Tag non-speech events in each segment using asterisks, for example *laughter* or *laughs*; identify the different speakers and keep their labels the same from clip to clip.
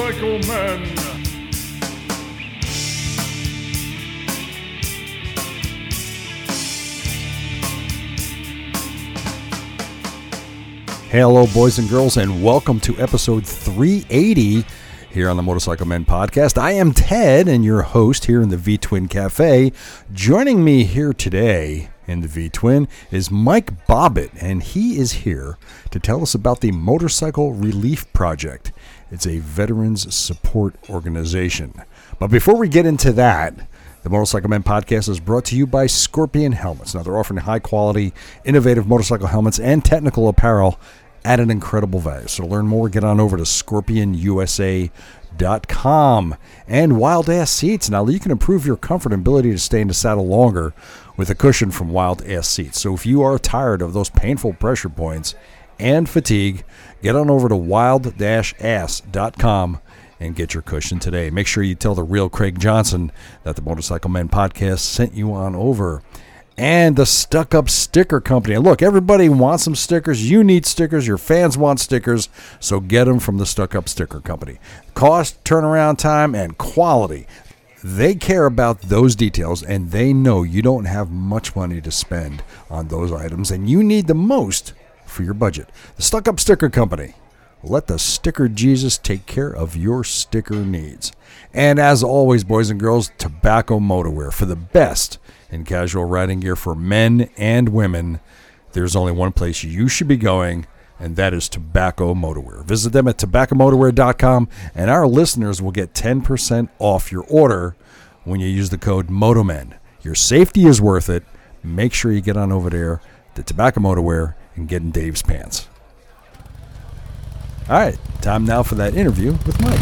Speaker 1: Motorcycle Men.
Speaker 2: Hello, boys and girls, and welcome to episode 380 here on the Motorcycle Men podcast. I am Ted, and your host here in the V Twin Cafe. Joining me here today in the V Twin is Mike Bobbitt, and he is here to tell us about the Motorcycle Relief Project. It's a veterans support organization. But before we get into that, the Motorcycle Men podcast is brought to you by Scorpion Helmets. Now, they're offering high quality, innovative motorcycle helmets and technical apparel at an incredible value. So, to learn more, get on over to scorpionusa.com. And Wild Ass Seats. Now, you can improve your comfort and ability to stay in the saddle longer with a cushion from Wild Ass Seats. So, if you are tired of those painful pressure points and fatigue, get on over to wild ass.com and get your cushion today. Make sure you tell the real Craig Johnson that the Motorcycle Men podcast sent you on over. And the Stuck Up Sticker Company. Look, everybody wants some stickers. You need stickers. Your fans want stickers. So get them from the Stuck Up Sticker Company. Cost, turnaround time, and quality. They care about those details and they know you don't have much money to spend on those items and you need the most for your budget. The Stuck Up Sticker Company. Let the sticker Jesus take care of your sticker needs. And as always, boys and girls, tobacco motorwear for the best in casual riding gear for men and women. There's only one place you should be going, and that is Tobacco Motorwear. Visit them at tobaccomotorwear.com, and our listeners will get 10% off your order when you use the code MOTOMEN. Your safety is worth it. Make sure you get on over there to Tobacco Motorwear and get in Dave's pants. All right, time now for that interview with Mike.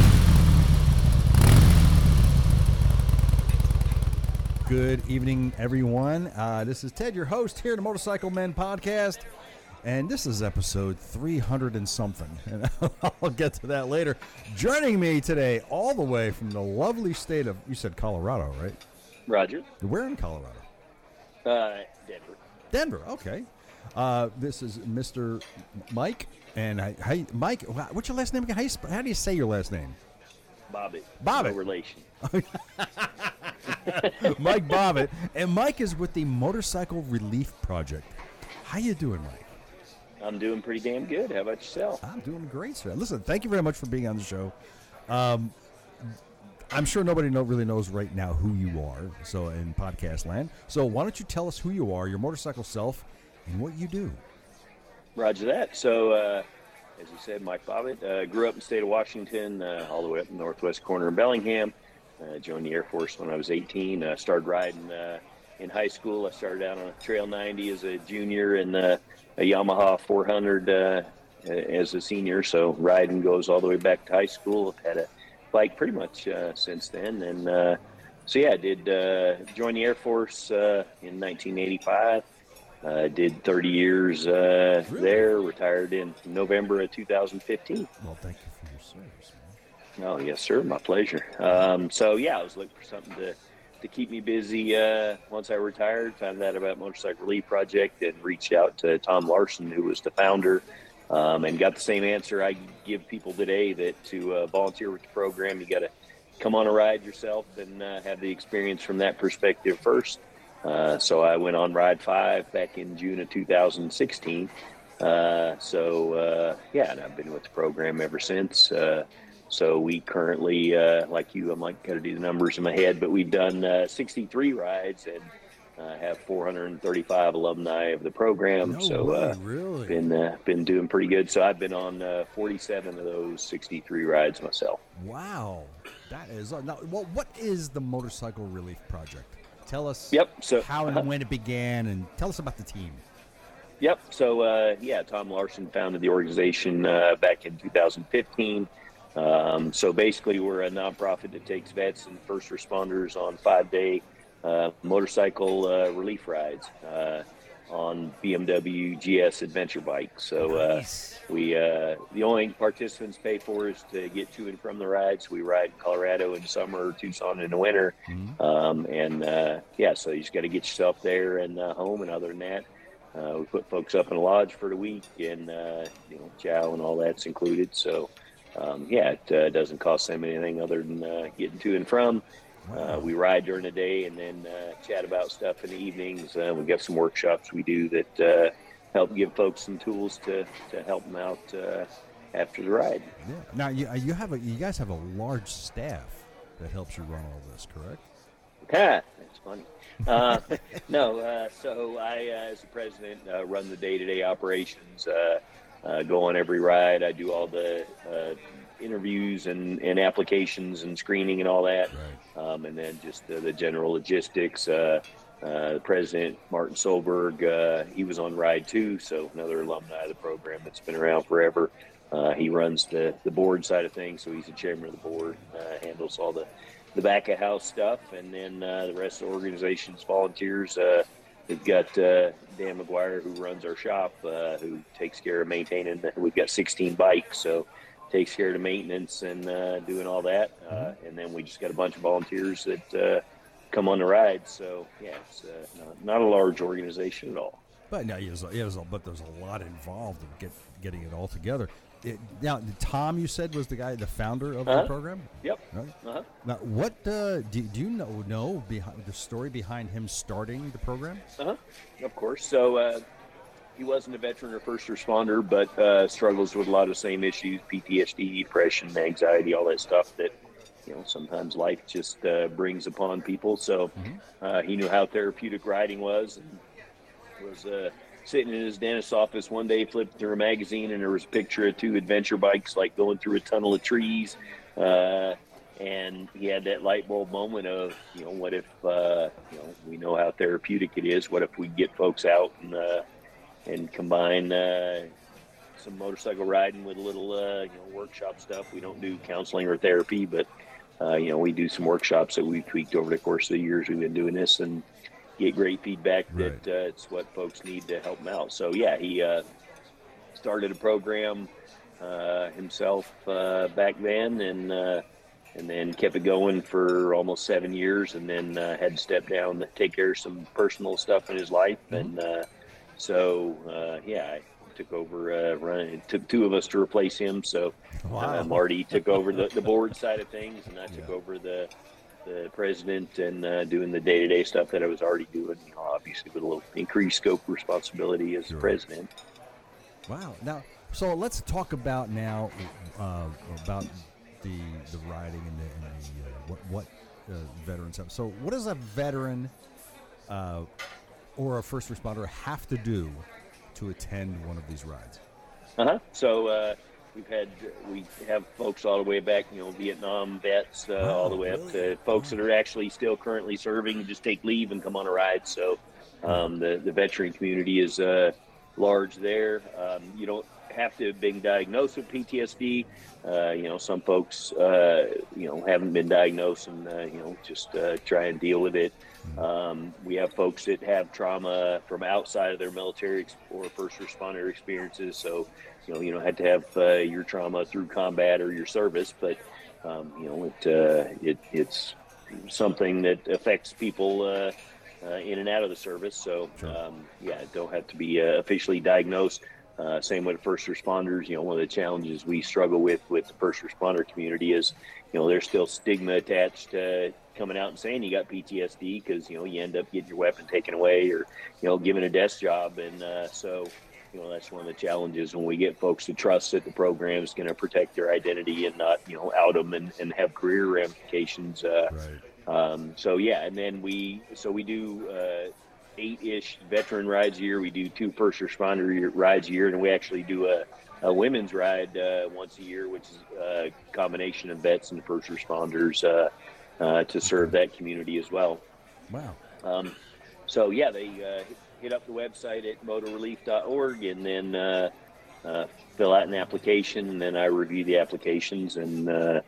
Speaker 2: Good evening, everyone. Uh, this is Ted, your host here at the Motorcycle Men podcast, and this is episode 300 and something. *laughs* And I'll get to that later. Joining me today, all the way from the lovely state of, you said Colorado, right?
Speaker 3: Roger.
Speaker 2: Where in Colorado?
Speaker 3: Uh, Denver.
Speaker 2: Denver, okay. Uh, this is Mr. Mike, and I, hi, Mike, what's your last name again? How, you, sp- how do you say your last name?
Speaker 3: Bobbitt.
Speaker 2: Bobbitt.
Speaker 3: No relation. *laughs*
Speaker 2: Mike Bobbitt, and Mike is with the Motorcycle Relief Project. How you doing, Mike?
Speaker 3: I'm doing pretty damn good. How about yourself?
Speaker 2: I'm doing great, sir. Listen, thank you very much for being on the show. Um, I'm sure nobody know, really knows right now who you are, so in podcast land. So why don't you tell us who you are, your motorcycle self, and what you do?
Speaker 3: Roger that. So, uh, as you said, Mike Bobbitt uh, grew up in the state of Washington, uh, all the way up in the northwest corner of Bellingham. Uh, joined the Air Force when I was 18. Uh, started riding uh, in high school. I started out on a Trail 90 as a junior and a Yamaha 400 uh, as a senior. So riding goes all the way back to high school. I've had a bike pretty much since then. And so, yeah, I did join the Air Force in 1985. Uh, did 30 years uh,
Speaker 2: Really?
Speaker 3: there. Retired in November of 2015.
Speaker 2: Well, thank you for your service, man.
Speaker 3: Oh yes, sir. My pleasure. Um, so yeah, I was looking for something to to keep me busy. Uh, once I retired, found out about Motorcycle Relief Project and reached out to Tom Larson, who was the founder, um, and got the same answer I give people today that to uh, volunteer with the program, you got to come on a ride yourself and uh, have the experience from that perspective first. Uh, so I went on Ride Five back in June of 2016. Uh, so uh, yeah, and I've been with the program ever since. Uh, so we currently, uh, like you, I might got to do the numbers in my head, but we've done uh, 63 rides and uh, have 435 alumni of the program.
Speaker 2: No
Speaker 3: so
Speaker 2: way,
Speaker 3: uh,
Speaker 2: really?
Speaker 3: been uh, been doing pretty good. So I've been on uh, 47 of those 63 rides myself.
Speaker 2: Wow, that is uh, now. What is the Motorcycle Relief Project? Tell us.
Speaker 3: Yep, so-
Speaker 2: how
Speaker 3: uh-huh.
Speaker 2: and when it began, and tell us about the team.
Speaker 3: Yep. So uh, yeah, Tom Larson founded the organization uh, back in 2015. Um, so basically, we're a nonprofit that takes vets and first responders on five-day uh, motorcycle uh, relief rides uh, on BMW GS adventure bikes. So uh, we uh, the only thing participants pay for is to get to and from the rides. We ride Colorado in summer, Tucson in the winter, um, and uh, yeah, so you just got to get yourself there and uh, home. And other than that, uh, we put folks up in a lodge for the week, and uh, you know, chow and all that's included. So um, yeah, it uh, doesn't cost them anything other than uh, getting to and from. Uh, we ride during the day and then uh, chat about stuff in the evenings. Uh, we got some workshops we do that uh, help give folks some tools to, to help them out uh, after the ride.
Speaker 2: Yeah. Now you, you have a you guys have a large staff that helps you run all this, correct?
Speaker 3: Yeah, that's funny. Uh, *laughs* no, uh, so I, uh, as the president, uh, run the day-to-day operations. Uh, uh, go on every ride. I do all the uh, interviews and, and applications and screening and all that,
Speaker 2: Right.
Speaker 3: um, and then just the, the general logistics. Uh, uh, the president, Martin Solberg, uh, he was on ride too, so another alumni of the program that's been around forever. Uh, he runs the, the board side of things, so he's the chairman of the board, uh, handles all the the back of house stuff, and then uh, the rest of the organization's volunteers. Uh, we've got uh, Dan McGuire who runs our shop, uh, who takes care of maintaining. The, we've got 16 bikes, so takes care of the maintenance and uh, doing all that. Uh, and then we just got a bunch of volunteers that uh, come on the ride. So yeah, it's uh, not, not a large organization at all.
Speaker 2: But now, yeah, there's a, yeah, there's a, but there's a lot involved in get, getting it all together. It, now, Tom, you said was the guy, the founder of the
Speaker 3: Uh-huh.
Speaker 2: program.
Speaker 3: Yep.
Speaker 2: Right.
Speaker 3: Uh-huh.
Speaker 2: Now, what uh, do, do you know know behind the story behind him starting the program?
Speaker 3: Uh-huh. Of course. So uh, he wasn't a veteran or first responder, but uh, struggles with a lot of same issues: PTSD, depression, anxiety, all that stuff that you know sometimes life just uh, brings upon people. So uh, he knew how therapeutic riding was, and was uh, sitting in his dentist's office one day, flipped through a magazine, and there was a picture of two adventure bikes like going through a tunnel of trees. Uh, and he had that light bulb moment of, you know, what if, uh, you know, we know how therapeutic it is. What if we get folks out and uh, and combine uh, some motorcycle riding with a little, uh, you know, workshop stuff. We don't do counseling or therapy, but uh, you know, we do some workshops that we've tweaked over the course of the years we've been doing this, and get great feedback
Speaker 2: Right.
Speaker 3: that uh, it's what folks need to help them out. So yeah, he uh, started a program uh, himself uh, back then, and uh, and then kept it going for almost seven years, and then uh, had to step down to take care of some personal stuff in his life, and uh, so uh, yeah, I took over uh, running. It took two of us to replace him, so
Speaker 2: Wow.
Speaker 3: uh, Marty took over the, the board side of things, and I took
Speaker 2: Yeah.
Speaker 3: over the the president and uh, doing the day to day stuff that I was already doing. You know, obviously with a little increased scope responsibility as
Speaker 2: Sure.
Speaker 3: president.
Speaker 2: Wow. Now, so let's talk about now uh, about the the riding and the, and the uh, what what uh, veterans have. So, what does a veteran uh, or a first responder have to do to attend one of these rides?
Speaker 3: Uh huh. So uh, we've had we have folks all the way back, you know, Vietnam vets, uh,
Speaker 2: Oh,
Speaker 3: all the way up to folks that are actually still currently serving, just take leave and come on a ride. So um, the the veteran community is uh, large there. Um, you don't have to have been diagnosed with PTSD. Uh, you know, some folks, uh, you know, haven't been diagnosed and uh, you know just uh, try and deal with it. Um, we have folks that have trauma from outside of their military or first responder experiences. So, you know, you don't have to have uh, your trauma through combat or your service, but um, you know, it, uh, it it's something that affects people uh, uh, in and out of the service. So,
Speaker 2: Sure.
Speaker 3: um, yeah, don't have to be uh, officially diagnosed. Uh, same with first responders. You know, one of the challenges we struggle with with the first responder community is, you know, there's still stigma attached to coming out and saying you got PTSD because you know you end up getting your weapon taken away or you know given a desk job, and uh, so you know that's one of the challenges when we get folks to trust that the program is going to protect their identity and not you know out them and, and have career ramifications. Uh,
Speaker 2: Right.
Speaker 3: um, so yeah, and then we so we do uh, eight-ish veteran rides a year. We do two first responder rides a year, and we actually do a, a women's ride uh, once a year, which is a combination of vets and first responders uh, uh, to serve that community as well.
Speaker 2: Wow.
Speaker 3: Um, so yeah, they uh, hit up the website at motorelief.org and then uh, uh, fill out an application, and then I review the applications, and uh,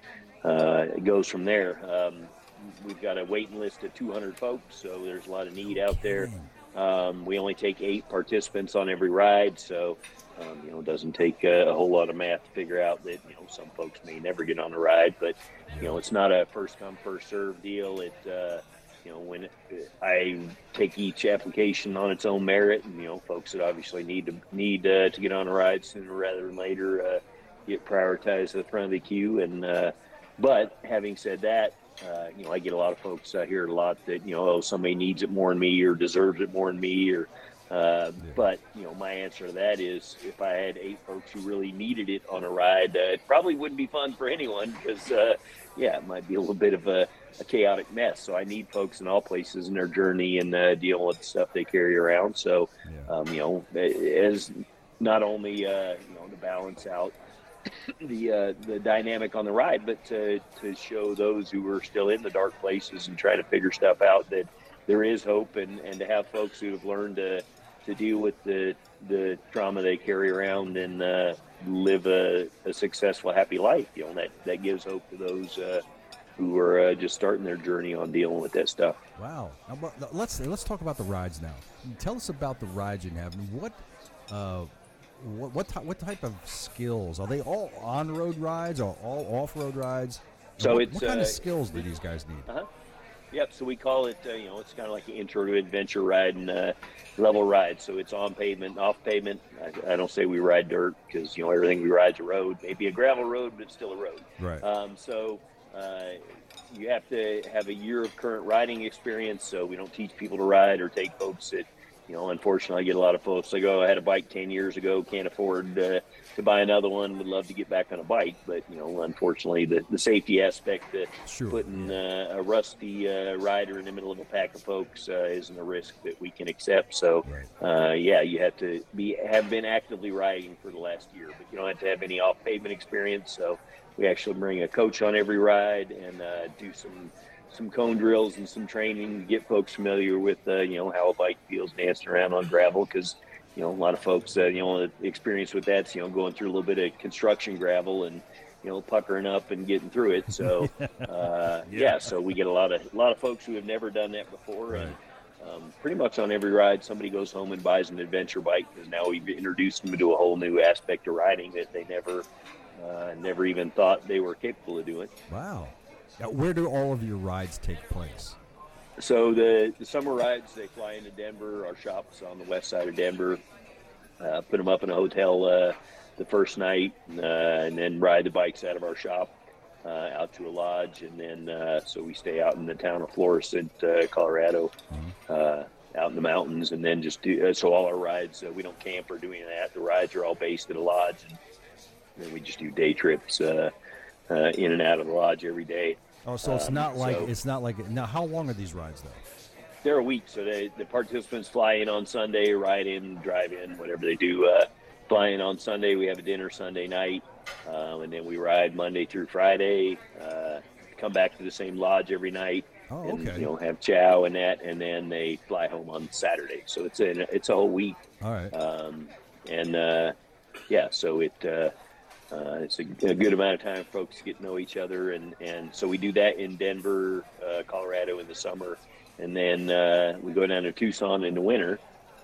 Speaker 3: uh, it goes from there. Um, we've got a waiting list of 200 folks, so there's a lot of need out there. Um, we only take eight participants on every ride, so um, you know it doesn't take uh, a whole lot of math to figure out that you know some folks may never get on a ride, but you know it's not a first come first serve deal. It uh, you know when I take each application on its own merit, and you know folks that obviously need to need uh, to get on a ride sooner rather than later uh, get prioritized at the front of the queue. And uh, but having said that, uh, you know, I get a lot of folks I hear a lot that you know, oh, somebody needs it more than me or deserves it more than me or. Uh, yeah. But you know, my answer to that is, if I had eight folks who really needed it on a ride, uh, it probably wouldn't be fun for anyone because, uh, yeah, it might be a little bit of a, a, chaotic mess. So I need folks in all places in their journey and uh, dealing with the stuff they carry around. So, yeah. um, you know, as not only uh, you know to balance out the uh, the dynamic on the ride, but to to show those who are still in the dark places and try to figure stuff out that there is hope, and and to have folks who have learned to to deal with the the trauma they carry around and uh, live a, a, successful, happy life. You know that that gives hope to those. Uh, who are uh, just starting their journey on dealing with that stuff.
Speaker 2: Wow. Now, let's let's talk about the rides now. Tell us about the rides you have what uh, what what, ty- what type of skills are they? All on road rides or all off road rides?
Speaker 3: So
Speaker 2: what,
Speaker 3: it's
Speaker 2: what kind uh, of skills do these guys need?
Speaker 3: Uh-huh. Yep. So we call it, uh, you know, it's kind of like an intro to adventure ride and uh, level ride. So it's on pavement, off pavement. I, I don't say we ride dirt because you know everything we ride is a road, maybe a gravel road, but it's still a road.
Speaker 2: Right.
Speaker 3: Um, so uh, you have to have a year of current riding experience. So we don't teach people to ride or take folks that you know, unfortunately, I get a lot of folks that go, I had a bike 10 years ago, can't afford uh, to buy another one, would love to get back on a bike. But, you know, unfortunately, the, the safety aspect of
Speaker 2: sure.
Speaker 3: putting uh, a rusty uh, rider in the middle of a pack of folks uh, isn't a risk that we can accept. So. Uh, yeah, you have to be have been actively riding for the last year, but you don't have to have any off pavement experience. So, we actually bring a coach on every ride and uh, do some some cone drills and some training to get folks familiar with uh, you know how a bike feels dancing around on gravel because you know a lot of folks uh, you know experience with that's you know going through a little bit of construction gravel and you know puckering up and getting through it so *laughs* uh, yeah. yeah. so we get a lot of a lot of folks who have never done that before and um, pretty much on every ride somebody goes home and buys an adventure bike because now we've introduced them to a whole new aspect of riding that they never uh, never even thought they were capable of doing
Speaker 2: wow now, where do all of your rides take place?
Speaker 3: So the, the summer rides, they fly into Denver. Our shop's on the west side of Denver. Uh, put them up in a hotel uh, the first night, uh, and then ride the bikes out of our shop uh, out to a lodge, and then uh, so we stay out in the town of Florissant, uh, Colorado, mm-hmm. out in the mountains, and then just do so all our rides. we don't camp or do any of that. The rides are all based at a lodge, and then we just do day trips in and out of the lodge every day.
Speaker 2: Oh, so it's um, not like so it's not like now. How long are these rides though?
Speaker 3: They're a week, so they, the participants fly in on Sunday, ride in, drive in, whatever they do. Uh, fly in on Sunday, we have a dinner Sunday night, um, and then we ride Monday through Friday. Uh, come back to the same lodge every night.
Speaker 2: Oh,
Speaker 3: and,
Speaker 2: okay.
Speaker 3: You know, have chow and that, and then they fly home on Saturday. So it's a it's a whole week.
Speaker 2: All right.
Speaker 3: Um, and uh, yeah, so it uh, it's a, a, good amount of time folks to get to know each other, and, and so we do that in Denver, uh, Colorado in the summer, and then uh, we go down to Tucson in the winter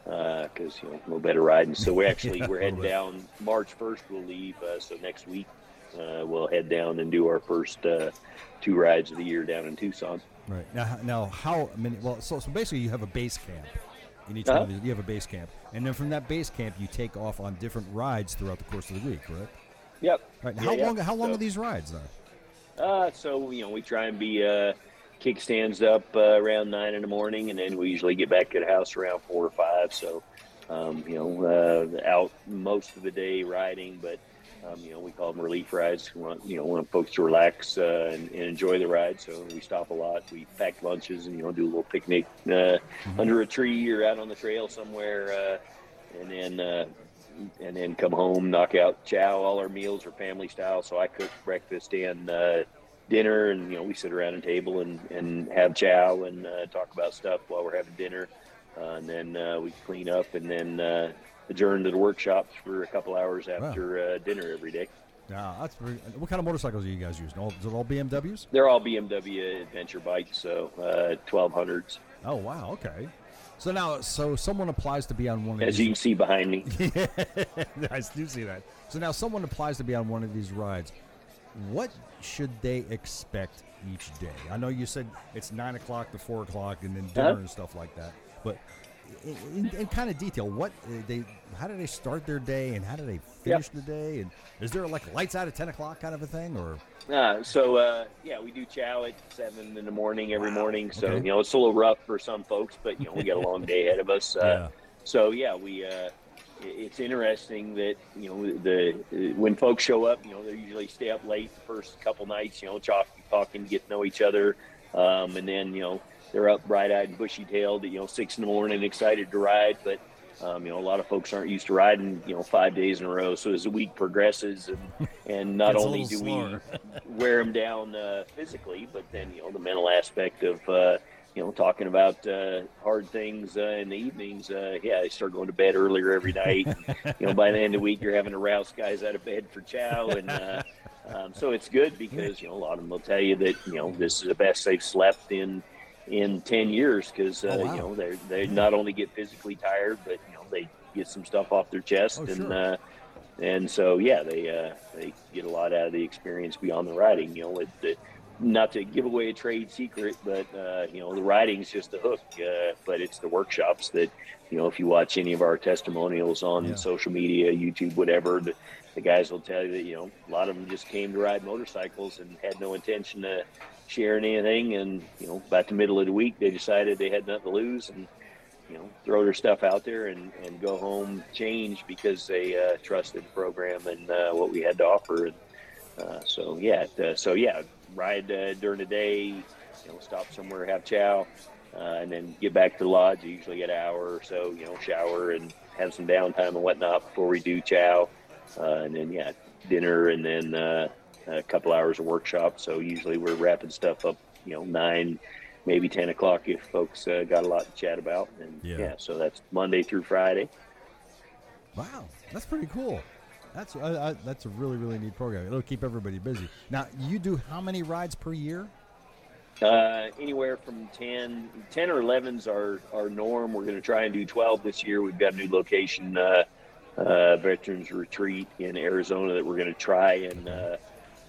Speaker 3: because uh, you know no better riding. So we *laughs* actually yeah, we're heading down March first. We'll leave. Uh, so next week uh, we'll head down and do our first two rides of the year down in Tucson.
Speaker 2: Right now, now how many? Well, so so basically you have a base camp. In each uh-huh. one of these, you have a base camp, and then from that base camp, you take off on different rides throughout the course of the week, correct?
Speaker 3: Yep.
Speaker 2: Right. How
Speaker 3: yeah,
Speaker 2: long? How long so, are these rides
Speaker 3: though? Uh, so you know, we try and be uh, kickstands up uh, around nine in the morning, and then we usually get back to the house around four or five. So, um, you know, uh, out most of the day riding, but um, you know, we call them relief rides. We want you know want folks to relax uh, and, and, enjoy the ride. So we stop a lot. We pack lunches and you know do a little picnic uh, mm-hmm. under a tree or out on the trail somewhere, uh, and then uh, and then come home, knock out chow. All our meals are family style, so I cook breakfast and uh, dinner, and you know we sit around a table and, and have chow and uh, talk about stuff while we're having dinner, uh, and then uh, we clean up and then uh, adjourn to the workshops for a couple hours after wow. Uh, dinner every day.
Speaker 2: Yeah, that's very, what kind of motorcycles are you guys using? All, is it all BMWs?
Speaker 3: They're all BMW adventure bikes, so twelve hundreds.
Speaker 2: Oh wow, okay. So now, so someone applies to be on one of
Speaker 3: As
Speaker 2: these.
Speaker 3: you can see behind me. *laughs*
Speaker 2: I do see that. So now, someone applies to be on one of these rides. What should they expect each day? I know you said it's nine o'clock to four o'clock, and then dinner uh-huh. and stuff like that. But in, in kind of detail, what uh, they, how do they start their day, and how do they finish
Speaker 3: Yep.
Speaker 2: the day, and is there like lights out at ten o'clock kind of a thing, or
Speaker 3: Uh, so uh, yeah, we do chow at seven in the morning every
Speaker 2: Wow.
Speaker 3: morning. So
Speaker 2: Okay.
Speaker 3: you know it's a little rough for some folks, but you know we got a long day ahead of us. *laughs* Uh, So yeah, we. Uh, it's interesting that you know the when folks show up, you know they usually stay up late the first couple nights, you know, talk, talking, get to know each other, um, and then you know they're up bright-eyed and bushy-tailed, you know, six in the morning, excited to ride, but. Um, you know, a lot of folks aren't used to riding, you know, five days in a row. So as the week progresses, and and not only do
Speaker 2: slower.
Speaker 3: we *laughs* wear them down uh, physically, but then you know the mental aspect of uh, you know talking about uh, hard things uh, in the evenings. Uh, yeah, they start going to bed earlier every night. And, you know, by the end of the week, you're having to rouse guys out of bed for chow, and uh, um, so it's good because you know a lot of them will tell you that you know this is the best they've slept in in 10 years because uh,
Speaker 2: Oh, wow.
Speaker 3: you know they they not only get physically tired but you know they get some stuff off their chest
Speaker 2: Oh,
Speaker 3: and
Speaker 2: sure.
Speaker 3: uh, and so yeah they uh, they get a lot out of the experience beyond the riding you know it, it, not to give away a trade secret but uh, you know the riding's just the hook uh, but it's the workshops that you know if you watch any of our testimonials on
Speaker 2: Yeah.
Speaker 3: social media youtube whatever the, the guys will tell you that you know a lot of them just came to ride motorcycles and had no intention to sharing anything. And you know about the middle of the week they decided they had nothing to lose and you know throw their stuff out there and, and go home changed because they uh, trusted the program and uh, what we had to offer. And uh, so yeah uh, so yeah ride uh, during the day you know stop somewhere have chow uh, and then get back to the lodge. Usually get an hour or so you know shower and have some downtime and whatnot before we do chow uh, and then yeah dinner and then uh, a couple hours of workshop. So usually we're wrapping stuff up, you know, nine, maybe ten o'clock if folks uh, got a lot to chat about. And
Speaker 2: Yeah.
Speaker 3: yeah. so that's Monday through Friday.
Speaker 2: Wow, that's pretty cool. That's I, I, that's a really really neat program. It'll keep everybody busy. Now, you do how many rides per year?
Speaker 3: Uh, anywhere from 10, 10 or 11's our, our norm. We're going to try and do 12 this year. We've got a new location, uh, uh, Veterans Retreat in Arizona that we're going to try and uh,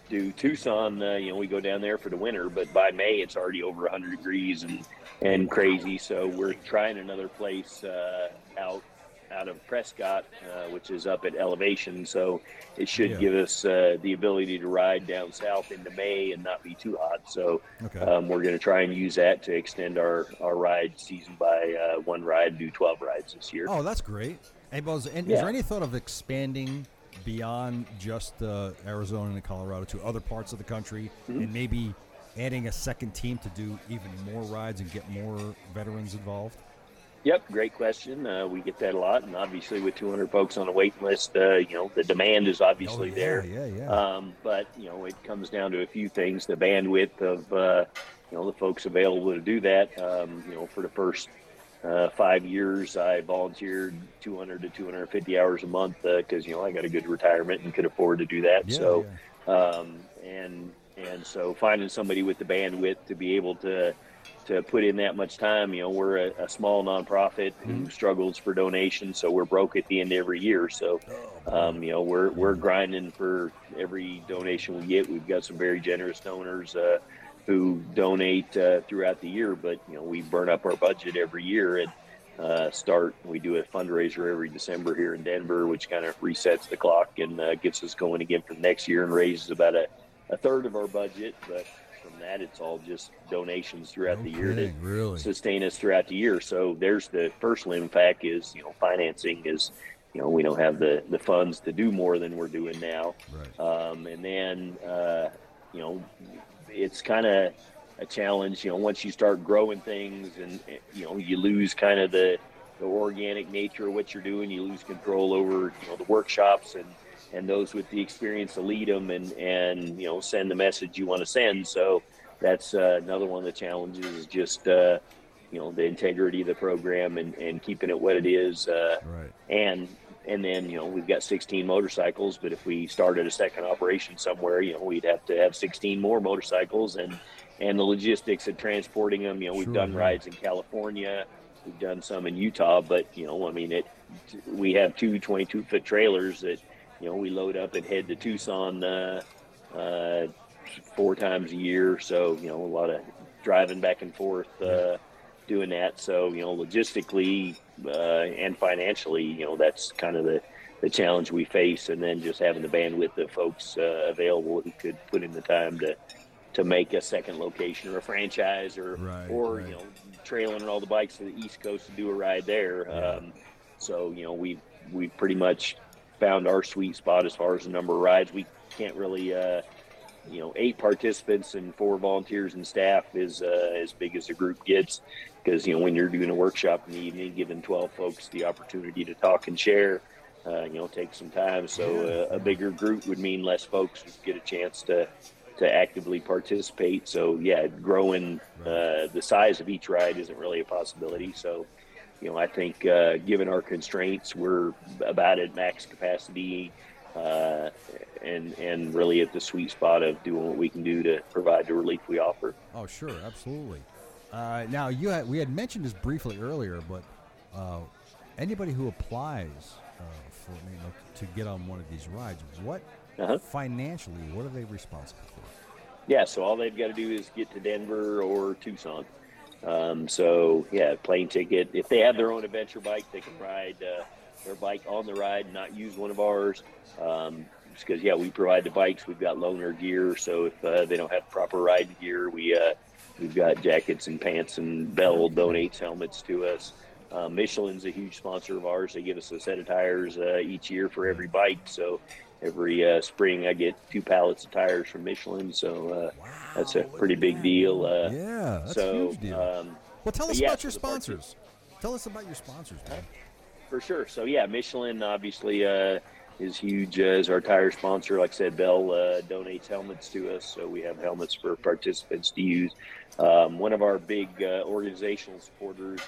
Speaker 3: do Tucson. Uh, you know, we go down there for the winter, but by May it's already over 100 degrees and, and crazy. So we're trying another place uh, out out of Prescott, uh, which is up at elevation. So it should
Speaker 2: Yeah.
Speaker 3: give us uh, the ability to ride down south into May and not be too hot. So
Speaker 2: Okay.
Speaker 3: um, we're going to try and use that to extend our, our ride season by uh, one ride, do 12 rides this year.
Speaker 2: Oh, that's great. Hey, Buzz, and is there any thought of expanding beyond just uh, Arizona and Colorado to other parts of the country,
Speaker 3: Mm-hmm.
Speaker 2: and maybe adding a second team to do even more rides and get more veterans involved?
Speaker 3: Yep, great question. Uh, we get that a lot, and obviously with 200 folks on the waiting list, uh, you know the demand is obviously
Speaker 2: oh, yeah,
Speaker 3: there.
Speaker 2: Yeah, yeah.
Speaker 3: Um, but you know, it comes down to a few things: the bandwidth of uh, you know the folks available to do that. Um, you know, for the first uh, five years, I volunteered 200 to 250 hours a month because you know I got a good retirement and could afford to do that.
Speaker 2: yeah,
Speaker 3: so,
Speaker 2: yeah.
Speaker 3: um, and and so finding somebody with the bandwidth to be able to to put in that much time. You know, we're a, a small nonprofit who struggles for donations, so we're broke at the end of every year. So, um, you know, we're we're grinding for every donation we get. We've got some very generous donors uh, who donate uh, throughout the year, but you know, we burn up our budget every year and. Uh, start. We do a fundraiser every December here in Denver, which kind of resets the clock and uh, gets us going again for the next year and raises about a, a third of our budget. But from that, it's all just donations throughout the year to
Speaker 2: really.
Speaker 3: sustain us throughout the year. So there's the first limb fact is you know financing is you know we don't have the the funds to do more than we're doing now.
Speaker 2: Right.
Speaker 3: Um, and then uh, you know it's kind of a challenge. You know once you start growing things and you know you lose kind of the the organic nature of what you're doing. You lose control over you know the workshops and and those with the experience to lead them and and you know send the message you want to send. So that's uh, another one of the challenges is just uh, you know the integrity of the program and, and keeping it what it is. Uh,
Speaker 2: Right.
Speaker 3: and and then you know we've got 16 motorcycles, but if we started a second operation somewhere, you know we'd have to have 16 more motorcycles and and the logistics of transporting them. You know we've
Speaker 2: Sure,
Speaker 3: done
Speaker 2: yeah.
Speaker 3: rides in California, we've done some in Utah, but you know I mean it. We have two 22 foot trailers that you know we load up and head to Tucson uh, uh, four times a year. So you know a lot of driving back and forth. Uh, doing that. So you know, logistically uh, and financially, you know, that's kind of the the challenge we face, and then just having the bandwidth of folks uh, available who could put in the time to to make a second location or a franchise or
Speaker 2: Right,
Speaker 3: or
Speaker 2: right.
Speaker 3: you know trailing all the bikes to the East Coast to do a ride there. Um, so you know we we pretty much found our sweet spot as far as the number of rides. We can't really. Uh, you know, eight participants and four volunteers and staff is uh, as big as the group gets. Because you know, when you're doing a workshop in the evening, giving 12 folks the opportunity to talk and share, uh, you know, takes some time. So uh, a bigger group would mean less folks would get a chance to to actively participate. So yeah, growing uh, the size of each ride isn't really a possibility. So you know, I think uh, given our constraints, we're about at max capacity, uh, and and really at the sweet spot of doing what we can do to provide the relief we offer.
Speaker 2: Oh, sure, absolutely. Uh, now, you had, we had mentioned this briefly earlier, but uh, anybody who applies uh, for you know, to get on one of these rides, what
Speaker 3: Uh-huh.
Speaker 2: financially, what are they responsible for?
Speaker 3: Yeah, so all they've got to do is get to Denver or Tucson. Um, so yeah, plane ticket. If they have their own adventure bike, they can ride uh, their bike on the ride, and not use one of ours. Um, because yeah, we provide the bikes. We've got loaner gear, so if uh, they don't have proper riding gear, we uh, we've got jackets and pants, and Bell donates helmets to us. Uh, Michelin's a huge sponsor of ours. They give us a set of tires uh, each year for every bike. So every uh, spring, I get two pallets of tires from Michelin. So uh, that's a pretty big deal. Uh,
Speaker 2: yeah, that's
Speaker 3: so,
Speaker 2: a huge deal.
Speaker 3: Um,
Speaker 2: well, tell us
Speaker 3: yeah,
Speaker 2: about your sponsors. Tell us about your sponsors, man.
Speaker 3: for sure. So yeah, Michelin obviously uh, is huge as our tire sponsor. Like I said, Bell uh, donates helmets to us, so we have helmets for participants to use. Um, one of our big uh, organizational supporters,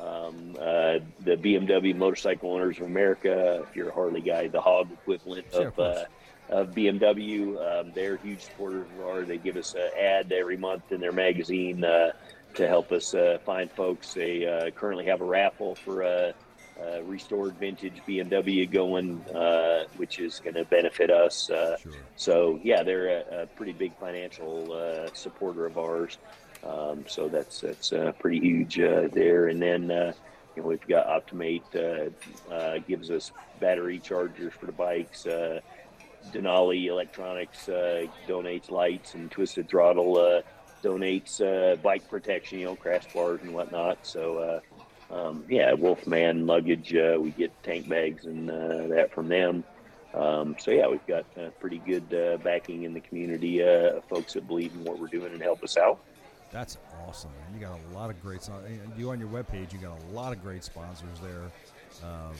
Speaker 3: um, uh, the BMW Motorcycle Owners of America. If you're a Harley guy, the Hog equivalent
Speaker 2: Sure, of
Speaker 3: of. Uh, of BMW, um, they're huge supporters of ours. They give us an ad every month in their magazine uh, to help us uh, find folks. They uh, currently have a raffle for a restored vintage BMW going, uh, which is going to benefit us. Uh,
Speaker 2: Sure.
Speaker 3: so yeah, they're a, a pretty big financial uh, supporter of ours. Um, so that's that's uh, pretty huge uh, there. And then uh, you know we've got Optimate uh, uh, gives us battery chargers for the bikes. Uh, Denali Electronics uh, donates lights, and Twisted Throttle uh, donates uh, bike protection, you know, crash bars and whatnot. So, uh, um, yeah, Wolfman luggage, uh, we get tank bags and uh, that from them. Um, so, yeah, we've got uh, pretty good uh, backing in the community uh, of folks that believe in what we're doing and help us out.
Speaker 2: That's awesome, man. You got a lot of great. You on your webpage, you got a lot of great sponsors there. Uh,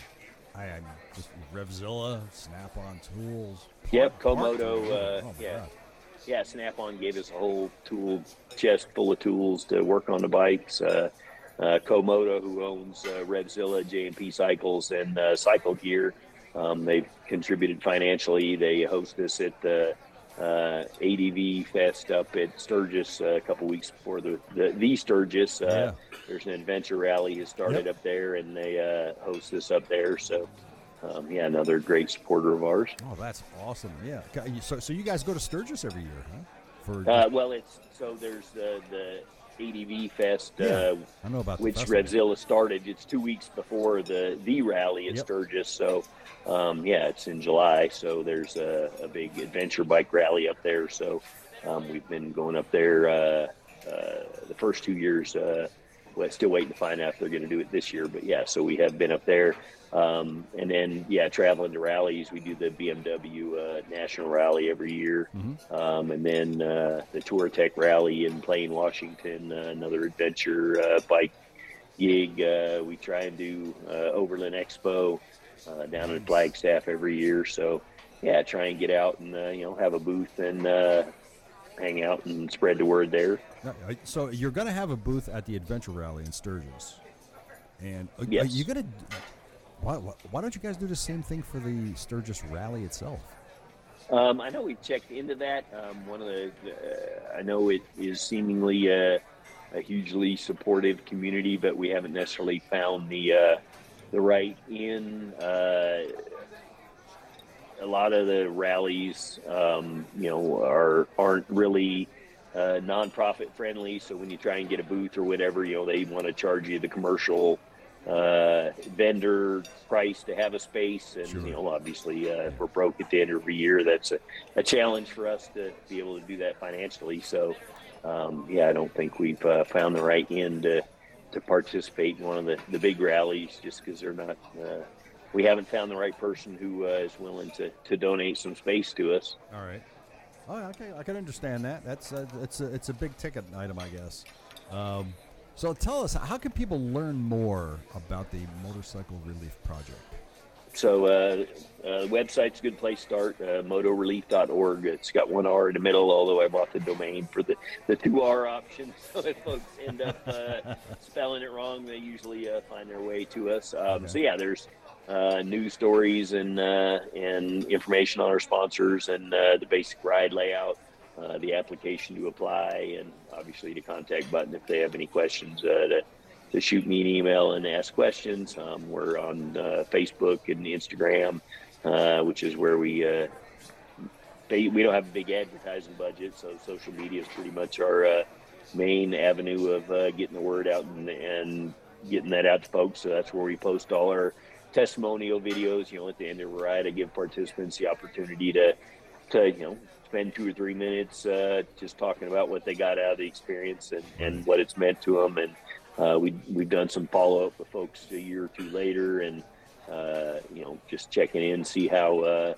Speaker 2: I, I just Revzilla, Snap-on Tools.
Speaker 3: Yep,
Speaker 2: Comoto,
Speaker 3: uh,
Speaker 2: oh
Speaker 3: yeah.
Speaker 2: God.
Speaker 3: yeah, Snap On gave us a whole tool chest full of tools to work on the bikes. Uh, Comoto, who owns uh, Revzilla, J&P Cycles, and uh, Cycle Gear, um, they've contributed financially. They host us at the uh, ADV Fest up at Sturgis uh, a couple weeks before the the, the Sturgis. Uh, There's an adventure rally has started
Speaker 2: Yep.
Speaker 3: up there, and they uh, host us up there. So, um, yeah, another great supporter of ours.
Speaker 2: Oh, that's awesome. Yeah. So, so you guys go to Sturgis every year, huh? For
Speaker 3: Uh, well, it's so there's the the ADV Fest,
Speaker 2: Yeah,
Speaker 3: uh,
Speaker 2: I know about
Speaker 3: which. Revzilla started. It's two weeks before the the rally at
Speaker 2: Yep.
Speaker 3: Sturgis. So, um, yeah, it's in July. So there's a, a big adventure bike rally up there. So um, we've been going up there uh, uh, the first two years. Uh, well, still waiting to find out if they're going to do it this year. But yeah, so we have been up there. Um, and then, yeah, traveling to rallies. We do the BMW uh, National Rally every year.
Speaker 2: Mhm.
Speaker 3: Um, and then uh, the Touratech Rally in Plain, Washington, uh, another adventure uh, bike gig. Uh, we try and do uh, Overland Expo uh, down in Flagstaff every year. So, yeah, try and get out and uh, you know have a booth and uh, hang out and spread the word there.
Speaker 2: So you're going to have a booth at the Adventure Rally in Sturgis, and uh, are you going to? Why, why, don't you guys do the same thing for the Sturgis Rally itself?
Speaker 3: Um, I know we checked into that. Um, one of the, uh, I know it is seemingly a, a hugely supportive community, but we haven't necessarily found the uh, the right in. Uh, a lot of the rallies, um, you know, are aren't really uh, nonprofit friendly. So when you try and get a booth or whatever, you know, they want to charge you the commercial uh, vendor price to have a space. And,
Speaker 2: Sure.
Speaker 3: you know, obviously, uh, if we're broke at the end of every year, that's a, a challenge for us to be able to do that financially. So, um, yeah, I don't think we've uh, found the right end to, to participate in one of the, the big rallies just because they're not. Uh, we haven't found the right person who uh, is willing to, to donate some space to us.
Speaker 2: All right. Oh, okay. I can understand that. That's uh, it's a it's a big ticket item, I guess. Um, so tell us, how can people learn more about the Motorcycle Relief Project?
Speaker 3: So uh, uh, the website's a good place to start, uh, motorelief.org. It's got one R in the middle, although I bought the domain for the, the two R option. *laughs* So if folks end up uh, *laughs* spelling it wrong, they usually uh, find their way to us. Um,
Speaker 2: Okay.
Speaker 3: So yeah, there's uh, news stories and uh, and information on our sponsors and uh, the basic ride layout, uh, the application to apply, and obviously the contact button if they have any questions uh, to, to shoot me an email and ask questions. Um, we're on uh, Facebook and Instagram, uh, which is where we uh, we don't have a big advertising budget, so social media is pretty much our uh, main avenue of uh, getting the word out and, and getting that out to folks. So that's where we post all our testimonial videos. You know, at the end of the ride, I give participants the opportunity to to you know spend two or three minutes uh, just talking about what they got out of the experience and, and what it's meant to them. And uh, we we've done some follow up with folks a year or two later, and uh, you know just checking in, see how uh,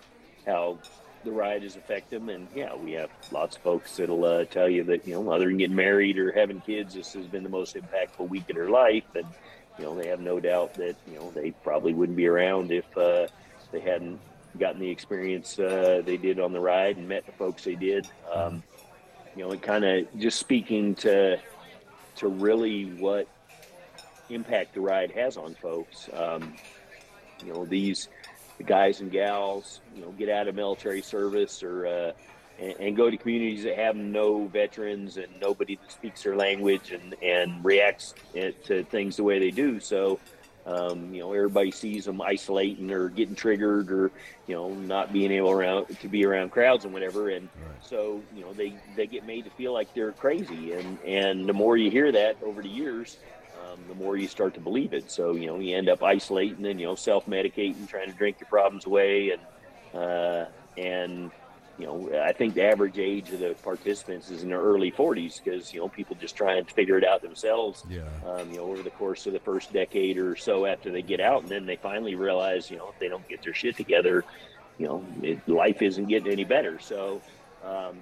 Speaker 3: how the ride has affected them. And yeah, we have lots of folks that'll uh, tell you that you know other than getting married or having kids, this has been the most impactful week in their life, and you know they have no doubt that you know they probably wouldn't be around if uh, they hadn't gotten the experience uh, they did on the ride and met the folks they did. Um, you know, and kind of just speaking to to really what impact the ride has on folks. Um, you know, these guys and gals, you know, get out of military service or uh, and, and go to communities that have no veterans and nobody that speaks their language and and reacts to things the way they do. So. Um, you know, everybody sees them isolating or getting triggered or, you know, not being able around to be around crowds and whatever. And
Speaker 2: Right.
Speaker 3: so, you know, they, they get made to feel like they're crazy. And, and the more you hear that over the years, um, the more you start to believe it. So, you know, you end up isolating and, you know, self medicating, trying to drink your problems away. And, uh, and, you know, I think the average age of the participants is in their early 40s because, you know, people just trying to figure it out themselves
Speaker 2: Yeah.
Speaker 3: um, you know, over the course of the first decade or so after they get out, and then they finally realize, you know, if they don't get their shit together, you know, it, life isn't getting any better. So um,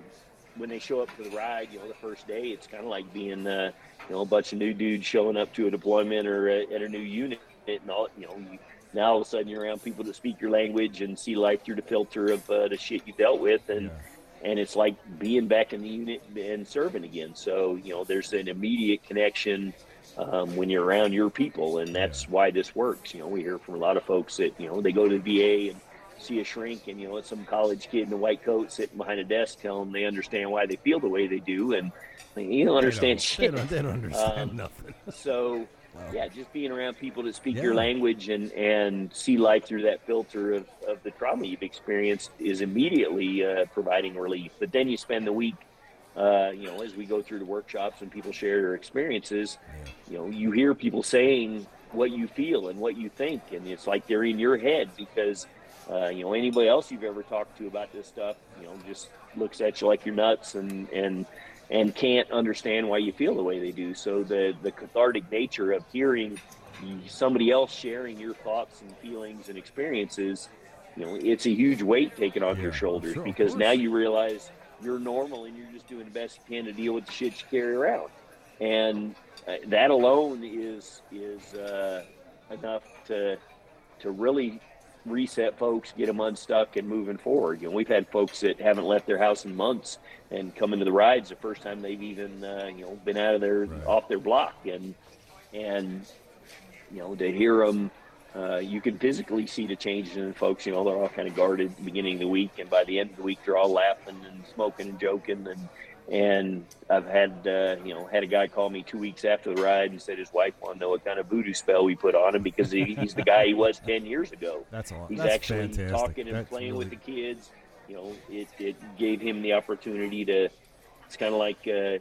Speaker 3: when they show up for the ride, you know, the first day, it's kind of like being, uh, you know, a bunch of new dudes showing up to a deployment or a, at a new unit, and all, you know, you, now all of a sudden you're around people that speak your language and see life through the filter of uh, the shit you dealt with, and
Speaker 2: Yeah.
Speaker 3: and it's like being back in the unit and serving again. So you know, there's an immediate connection um, when you're around your people, and that's why this works. You know, we hear from a lot of folks that you know they go to the VA and see a shrink, and you know, it's some college kid in a white coat sitting behind a desk telling them they understand why they feel the way they do, and you don't understand
Speaker 2: they
Speaker 3: shit.
Speaker 2: don't, they don't understand
Speaker 3: Um,
Speaker 2: nothing.
Speaker 3: So,
Speaker 2: Wow.
Speaker 3: yeah, just being around people that speak
Speaker 2: Yeah.
Speaker 3: your language and, and see life through that filter of, of the trauma you've experienced is immediately uh, providing relief. But then you spend the week, uh, you know, as we go through the workshops and people share their experiences, you know, you hear people saying what you feel and what you think, and it's like they're in your head because, uh, you know, anybody else you've ever talked to about this stuff, you know, just looks at you like you're nuts and and and can't understand why you feel the way they do. So the the cathartic nature of hearing somebody else sharing your thoughts and feelings and experiences, you know, it's a huge weight taken off
Speaker 2: Yeah,
Speaker 3: your shoulders
Speaker 2: sure,
Speaker 3: because now you realize you're normal and you're just doing the best you can to deal with the shit you carry around, and uh, that alone is is uh, enough to to really reset folks, get them unstuck and moving forward. You know, we've had folks that haven't left their house in months and come into the rides the first time they've even uh, you know been out of their
Speaker 2: Right.
Speaker 3: off their block and and you know to hear them. Uh, you can physically see the changes in folks. You know, they're all kind of guarded at the beginning of the week, and by the end of the week, they're all laughing and smoking and joking. And and I've had uh, you know had a guy call me two weeks after the ride and said his wife wanted to know what kind of voodoo spell we put on him because he, he's the guy he was ten years ago. *laughs*
Speaker 2: That's all.
Speaker 3: He's
Speaker 2: That's
Speaker 3: actually
Speaker 2: fantastic.
Speaker 3: talking and
Speaker 2: That's
Speaker 3: playing with the kids. You know, it, it gave him the opportunity to it's kind of like uh,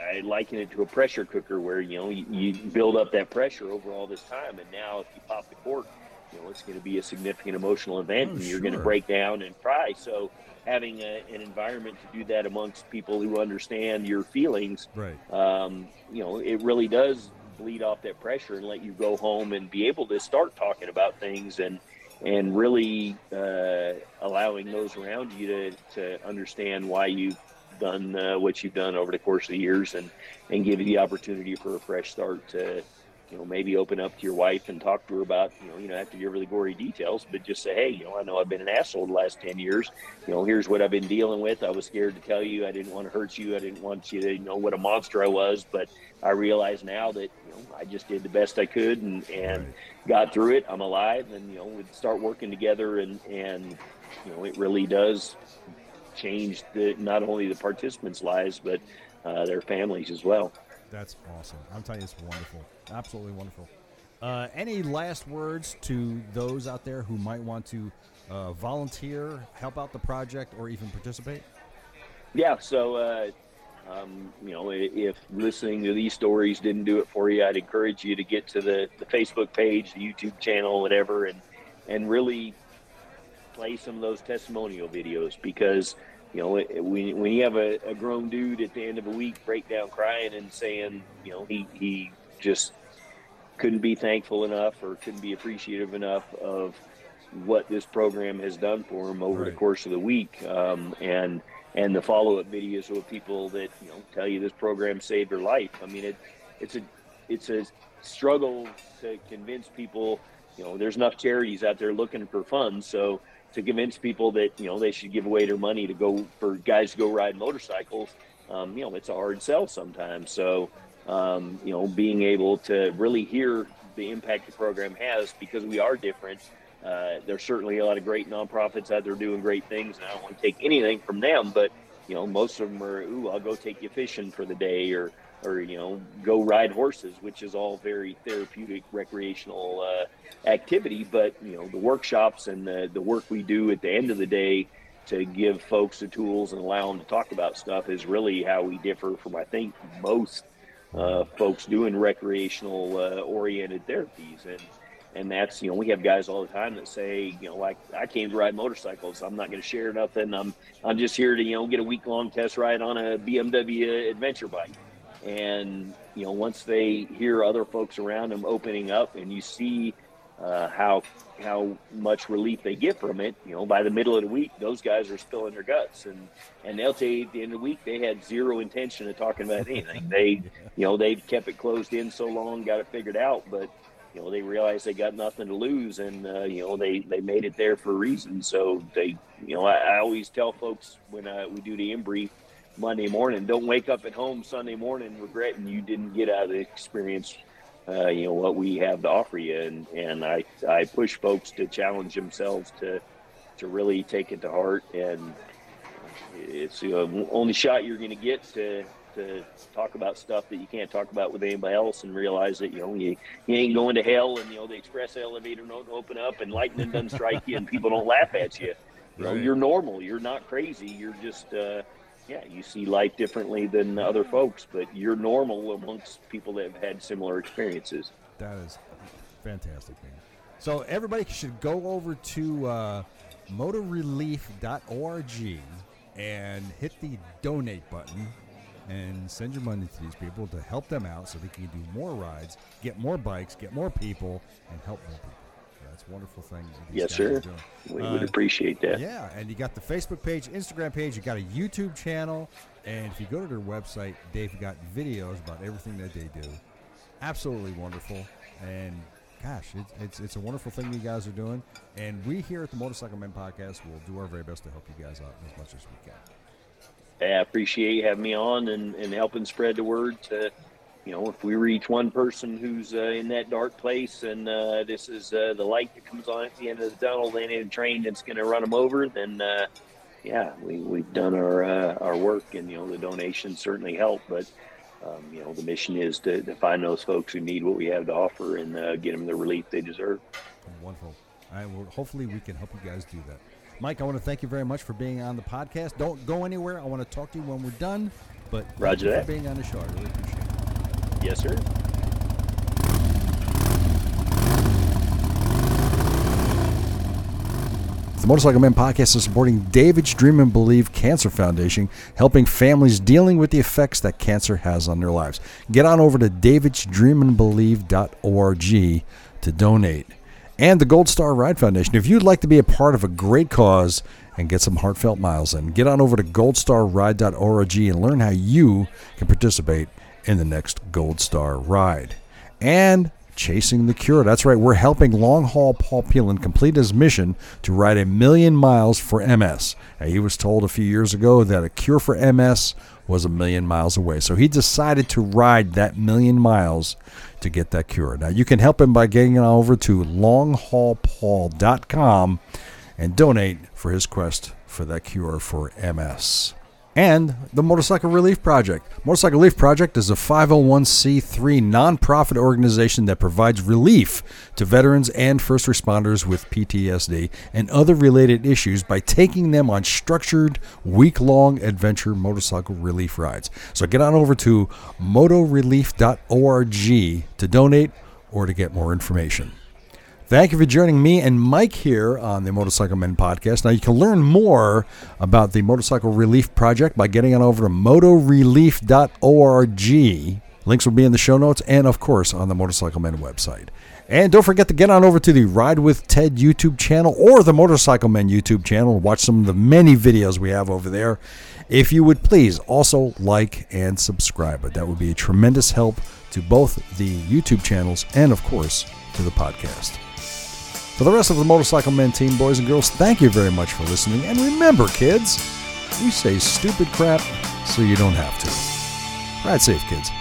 Speaker 3: I liken it to a pressure cooker where you know you, you build up that pressure over all this time, and now if you pop the cork, you know it's going to be a significant emotional event,
Speaker 2: Oh,
Speaker 3: and you're going to break down and cry. So having a, an environment to do that amongst people who understand your feelings
Speaker 2: Right.
Speaker 3: um, you know, it really does bleed off that pressure and let you go home and be able to start talking about things and and really uh, allowing those around you to, to understand why you've done uh, what you've done over the course of the years and and give you the opportunity for a fresh start to you know maybe open up to your wife and talk to her about you know you know have to give her the gory details but just say hey you know I know I've been an asshole the last 10 years. You know here's what I've been dealing with. I was scared to tell you. I didn't want to hurt you. I didn't want you to know what a monster I was but I realize now that you know I just did the best I could and and got through it. I'm alive and you know we'd start working together and and you know it really does change the not only the participants lives but uh, their families as well
Speaker 2: That's awesome. I'm telling you, it's wonderful. Absolutely wonderful. Uh, any last words to those out there who might want to uh, volunteer, help out the project, or even participate?
Speaker 3: Yeah, so uh, um, you know, if listening to these stories didn't do it for you, I'd encourage you to get to the, the Facebook page, the YouTube channel, whatever, and and really play some of those testimonial videos because you know it- when when you have a, a grown dude at the end of a week break down crying and saying you know he he just couldn't be thankful enough or couldn't be appreciative enough of what this program has done for him over the course of the week. Um, and and the follow-up videos with people that you know tell you this program saved their life. I mean it it's a it's a struggle to convince people you know there's enough charities out there looking for funds. So to convince people that you know they should give away their money to go for guys to go ride motorcycles um, you know it's a hard sell sometimes so um, you know being able to really hear the impact the program has because we are different uh, there's certainly a lot of great nonprofits out there doing great things, and I don't want to take anything from them. But you know, most of them are, "Ooh, I'll go take you fishing for the day," or, or you know, go ride horses, which is all very therapeutic, recreational uh, activity. But you know, the workshops and the the work we do at the end of the day to give folks the tools and allow them to talk about stuff is really how we differ from I think most uh, folks doing recreational uh, oriented therapies. And and that's you know we have guys all the time that say you know like I came to ride motorcycles. I'm not going to share nothing. I'm I'm just here to you know get a week long test ride on a BMW adventure bike and you know once they hear other folks around them opening up and you see uh, how how much relief they get from it you know by the middle of the week those guys are spilling their guts. And and they'll tell you at the end of the week they had zero intention of talking about anything. They *laughs* you know they kept it closed in so long got it figured out but you know they realized they got nothing to lose and uh, you know they they made it there for a reason. So they you know i, I always tell folks when uh, we do the in brief monday morning. Don't wake up at home sunday morning regretting you didn't get out of the experience uh, you know what we have to offer you. And and i i push folks to challenge themselves to to really take it to heart. And it's the only shot you're going to get to to talk about stuff that you can't talk about with anybody else and realize that you know you, you ain't going to hell and you know the express elevator don't open up and lightning doesn't strike you and people don't laugh at you. You know
Speaker 2: Right.
Speaker 3: you're normal. You're not crazy. You're just uh yeah you see life differently than other folks but you're normal amongst people that have had similar experiences
Speaker 2: That is fantastic, man. So everybody should go over to uh, motorelief.org and hit the donate button and send your money to these people to help them out so they can do more rides, get more bikes, get more people, and help more people. That's a wonderful thing.
Speaker 3: Yes, sir. we
Speaker 2: Uh,
Speaker 3: would appreciate that
Speaker 2: Yeah, and you got the Facebook page, Instagram page, you got a YouTube channel, and if you go to their website, they've got videos about everything that they do. Absolutely wonderful, and gosh, it's, it's it's a wonderful thing you guys are doing. And we here at the Motorcycle Men Podcast will do our very best to help you guys out as much as we can.
Speaker 3: I appreciate you having me on and, and helping spread the word to, you know, if we reach one person who's uh, in that dark place and uh, this is uh, the light that comes on at the end of the tunnel, then in a train that's going to run them over, then uh, yeah, we, we've done our uh, our work and, you know, the donations certainly help. But, um, you know, the mission is to, to find those folks who need what we have to offer and uh, get them the relief they deserve.
Speaker 2: Wonderful. I will. Hopefully, we can help you guys do that. Mike, I want to thank you very much for being on the podcast. Don't go anywhere. I want to talk to you when we're done. But
Speaker 3: Roger that.
Speaker 2: for being on the show. I really appreciate it.
Speaker 3: Yes, sir.
Speaker 2: The Motorcycle Men podcast is supporting David's Dream and Believe Cancer Foundation, helping families dealing with the effects that cancer has on their lives. Get on over to davidsdreamandbelieve.org to donate. And the Gold Star Ride Foundation. If you'd like to be a part of a great cause and get some heartfelt miles in, get on over to goldstarride.org and learn how you can participate in the next Gold Star Ride. And Chasing the Cure. That's right, we're helping long haul Paul Pelland complete his mission to ride a million miles for MS. He was told a few years ago that a cure for MS was a million miles away. So he decided to ride that million miles to get that cure. Now, you can help him by getting on over to longhaulpaul.com and donate for his quest for that cure for MS and the Motorcycle Relief Project. Motorcycle Relief Project is a 501c3 nonprofit organization that provides relief to veterans and first responders with PTSD and other related issues by taking them on structured week-long adventure motorcycle relief rides. So get on over to motorelief.org to donate or to get more information. Thank you for joining me and Mike here on the Motorcycle Men podcast. Now, you can learn more about the Motorcycle Relief Project by getting on over to motorelief.org. Links will be in the show notes and, of course, on the Motorcycle Men website. And don't forget to get on over to the Ride with Ted YouTube channel or the Motorcycle Men YouTube channel and watch some of the many videos we have over there. If you would please also like and subscribe, that would be a tremendous help to both the YouTube channels and, of course, to the podcast. For the rest of the Motorcycle Men team, boys and girls, thank you very much for listening. And remember, kids, we say stupid crap so you don't have to. Ride safe, kids.